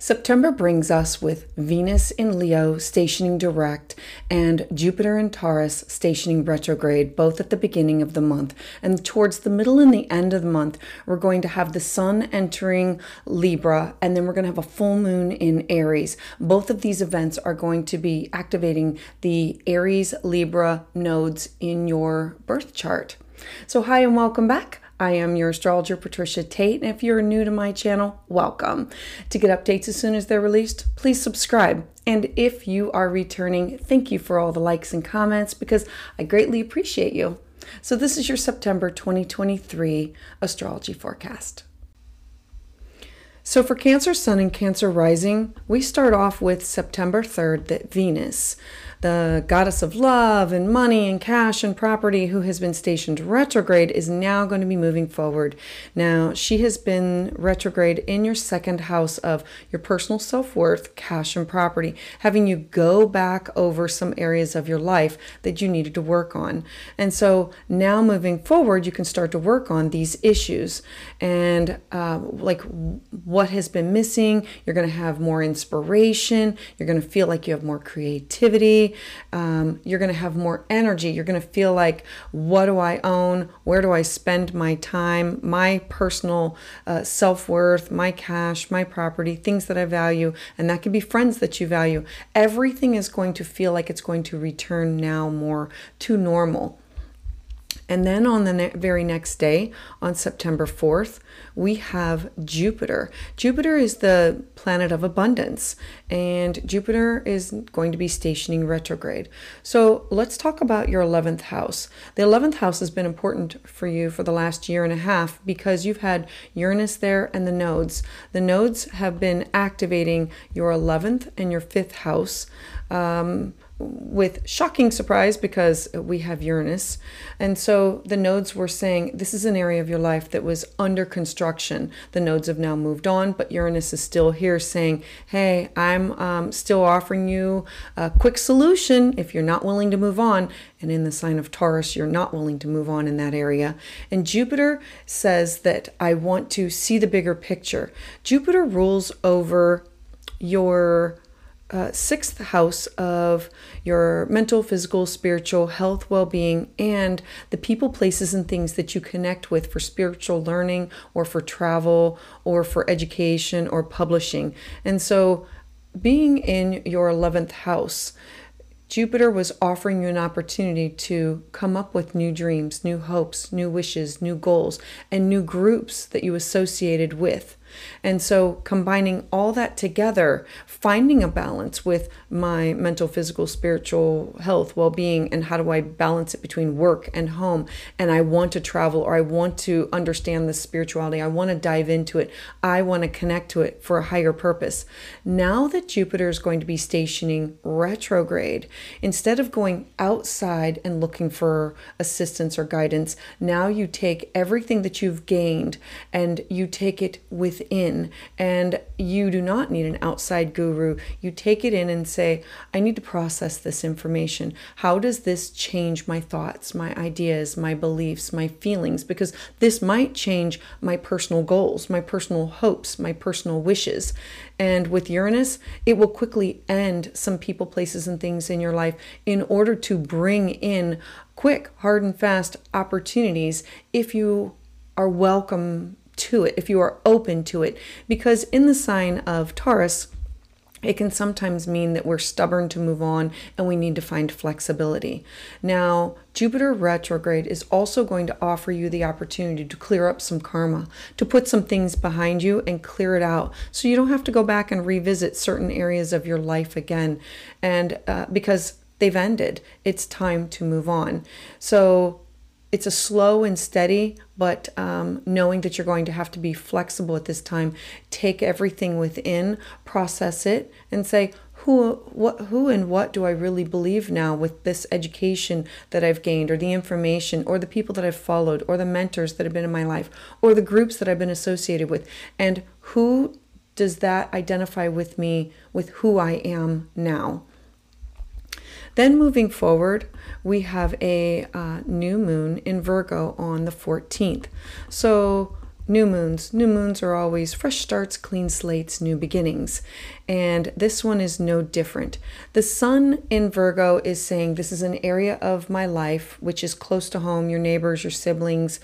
September brings us with Venus in Leo stationing direct and Jupiter in Taurus stationing retrograde, both at the beginning of the month. And towards the middle and the end of the month, we're going to have the Sun entering Libra, and then we're going to have a full moon in Aries. Both of these events are going to be activating the Aries Libra nodes in your birth chart. So, hi, and welcome back. I am your astrologer, Patricia Tate, and if you're new to my channel, welcome. To get updates as soon as they're released, please subscribe. And if you are returning, thank you for all the likes and comments because I greatly appreciate you. So, this is your September 2023 astrology forecast. So, for Cancer Sun and Cancer Rising, we start off with September 3rd that Venus the goddess of love and money and cash and property, who has been stationed retrograde, is now going to be moving forward. Now, she has been retrograde in your second house of your personal self worth, cash, and property, having you go back over some areas of your life that you needed to work on. And so now moving forward, you can start to work on these issues and uh, like what has been missing. You're going to have more inspiration. You're going to feel like you have more creativity um, you're going to have more energy. You're going to feel like, what do I own? Where do I spend my time? My personal uh, self worth, my cash, my property, things that I value. And that could be friends that you value. Everything is going to feel like it's going to return now more to normal. And then on the ne- very next day, on September 4th, we have Jupiter. Jupiter is the planet of abundance, and Jupiter is going to be stationing retrograde. So let's talk about your 11th house. The 11th house has been important for you for the last year and a half because you've had Uranus there and the nodes. The nodes have been activating your 11th and your 5th house. Um, with shocking surprise because we have Uranus. And so the nodes were saying this is an area of your life that was under construction. The nodes have now moved on, but Uranus is still here saying, hey, I'm um, still offering you a quick solution if you're not willing to move on. And in the sign of Taurus, you're not willing to move on in that area. And Jupiter says that I want to see the bigger picture. Jupiter rules over your uh, sixth house of your mental, physical, spiritual health, well being, and the people, places, and things that you connect with for spiritual learning or for travel or for education or publishing. And so, being in your 11th house, Jupiter was offering you an opportunity to come up with new dreams, new hopes, new wishes, new goals, and new groups that you associated with. And so, combining all that together, finding a balance with my mental, physical, spiritual health, well being, and how do I balance it between work and home? And I want to travel or I want to understand the spirituality. I want to dive into it. I want to connect to it for a higher purpose. Now that Jupiter is going to be stationing retrograde, instead of going outside and looking for assistance or guidance, now you take everything that you've gained and you take it with within, and you do not need an outside guru. You take it in and say, I need to process this information. How does this change my thoughts, my ideas, my beliefs, my feelings? Because this might change my personal goals, my personal hopes, my personal wishes. And with Uranus, it will quickly end some people, places, and things in your life in order to bring in quick, hard, and fast opportunities if you are welcome to it, if you are open to it. Because in the sign of Taurus, it can sometimes mean that we're stubborn to move on and we need to find flexibility. Now, Jupiter retrograde is also going to offer you the opportunity to clear up some karma, to put some things behind you and clear it out so you don't have to go back and revisit certain areas of your life again. And uh, because they've ended, it's time to move on. So, it's a slow and steady, but um, knowing that you're going to have to be flexible at this time, take everything within, process it, and say, who, what, who, and what do I really believe now with this education that I've gained, or the information, or the people that I've followed, or the mentors that have been in my life, or the groups that I've been associated with, and who does that identify with me with who I am now? Then moving forward, we have a uh, new moon in Virgo on the 14th. So new moons. New moons are always fresh starts, clean slates, new beginnings. And this one is no different. The sun in Virgo is saying this is an area of my life which is close to home, your neighbors, your siblings,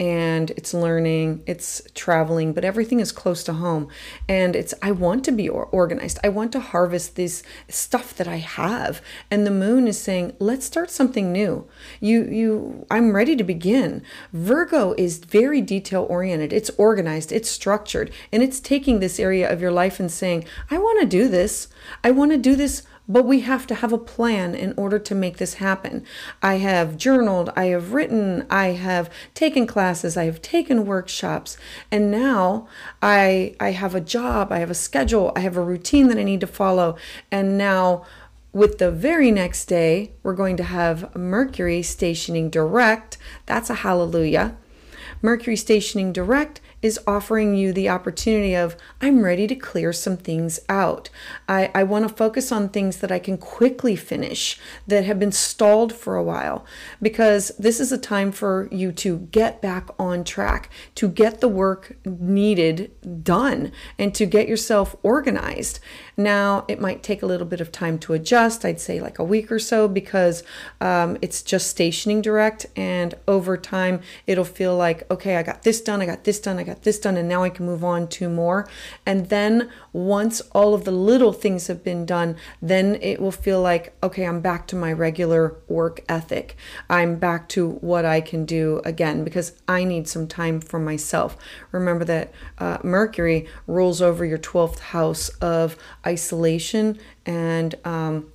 and it's learning, it's traveling, but everything is close to home. And it's, I want to be organized. I want to harvest this stuff that I have. And the moon is saying, let's start something new. You, you, I'm ready to begin. Virgo is very detail oriented. It's organized, it's structured, and it's taking this area of your life and saying, I want to do this. I want to do this but we have to have a plan in order to make this happen. I have journaled, I have written, I have taken classes, I have taken workshops, and now I I have a job, I have a schedule, I have a routine that I need to follow, and now with the very next day, we're going to have Mercury stationing direct. That's a hallelujah. Mercury stationing direct is offering you the opportunity of, I'm ready to clear some things out. I, I want to focus on things that I can quickly finish that have been stalled for a while because this is a time for you to get back on track, to get the work needed done, and to get yourself organized. Now, it might take a little bit of time to adjust, I'd say like a week or so, because um, it's just stationing direct, and over time, it'll feel like, okay, I got this done, I got this done, I got this done, and now I can move on to more. And then once all of the little things have been done, then it will feel like, okay, I'm back to my regular work ethic. I'm back to what I can do again because I need some time for myself. Remember that uh, Mercury rules over your 12th house of isolation and um,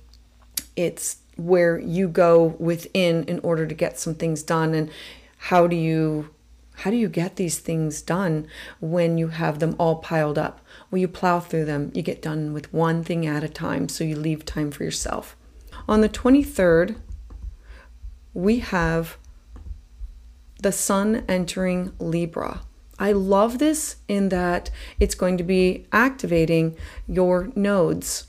it's where you go within in order to get some things done and how do you how do you get these things done when you have them all piled up? Well, you plow through them. You get done with one thing at a time, so you leave time for yourself. On the 23rd, we have the sun entering Libra. I love this in that it's going to be activating your nodes.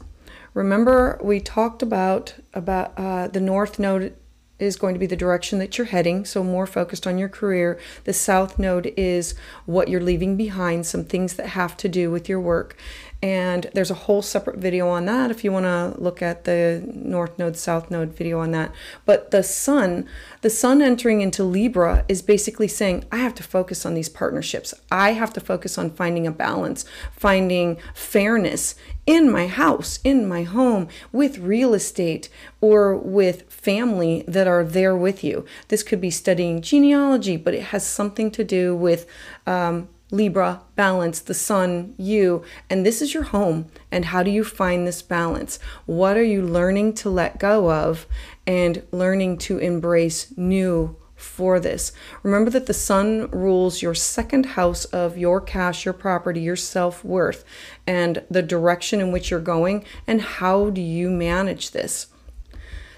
Remember, we talked about about uh, the north node is going to be the direction that you're heading, so more focused on your career. The south node is what you're leaving behind, some things that have to do with your work. And there's a whole separate video on that if you want to look at the north node, south node video on that. But the sun, the sun entering into Libra is basically saying, I have to focus on these partnerships. I have to focus on finding a balance, finding fairness in my house, in my home, with real estate or with family that are there with you. This could be studying genealogy, but it has something to do with um, Libra, balance, the sun, you, and this is your home. And how do you find this balance? What are you learning to let go of and learning to embrace new for this? Remember that the sun rules your second house of your cash, your property, your self worth, and the direction in which you're going, and how do you manage this?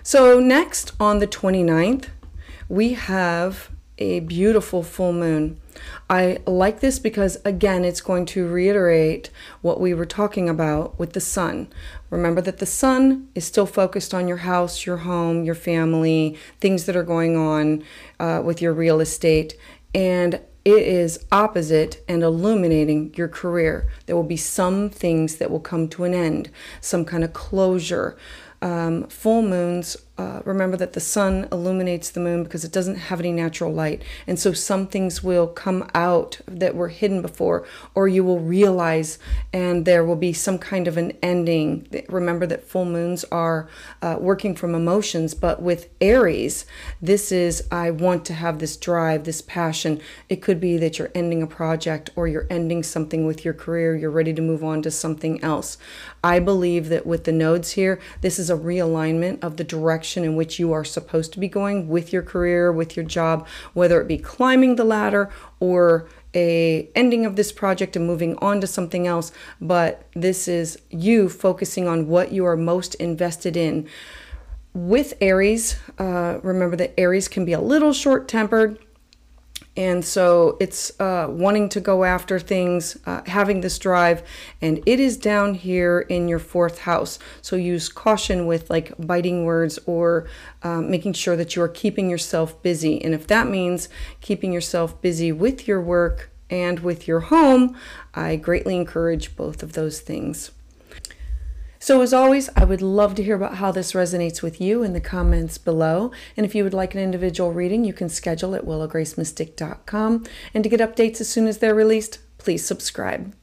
So, next on the 29th, we have a beautiful full moon. I like this because, again, it's going to reiterate what we were talking about with the sun. Remember that the sun is still focused on your house, your home, your family, things that are going on uh, with your real estate. And it is opposite and illuminating your career. There will be some things that will come to an end, some kind of closure. Um, full moons uh, remember that the sun illuminates the moon because it doesn't have any natural light. And so some things will come out that were hidden before, or you will realize, and there will be some kind of an ending. Remember that full moons are uh, working from emotions, but with Aries, this is I want to have this drive, this passion. It could be that you're ending a project or you're ending something with your career, you're ready to move on to something else. I believe that with the nodes here, this is a realignment of the direction direction in which you are supposed to be going with your career, with your job, whether it be climbing the ladder or a ending of this project and moving on to something else, but this is you focusing on what you are most invested in. With Aries, uh, remember that Aries can be a little short tempered and so it's uh, wanting to go after things, uh, having this drive, and it is down here in your fourth house. So use caution with like biting words or um, making sure that you are keeping yourself busy. And if that means keeping yourself busy with your work, and with your home, I greatly encourage both of those things. So, as always, I would love to hear about how this resonates with you in the comments below. And if you would like an individual reading, you can schedule at willowgracemystik.com. And to get updates as soon as they're released, please subscribe.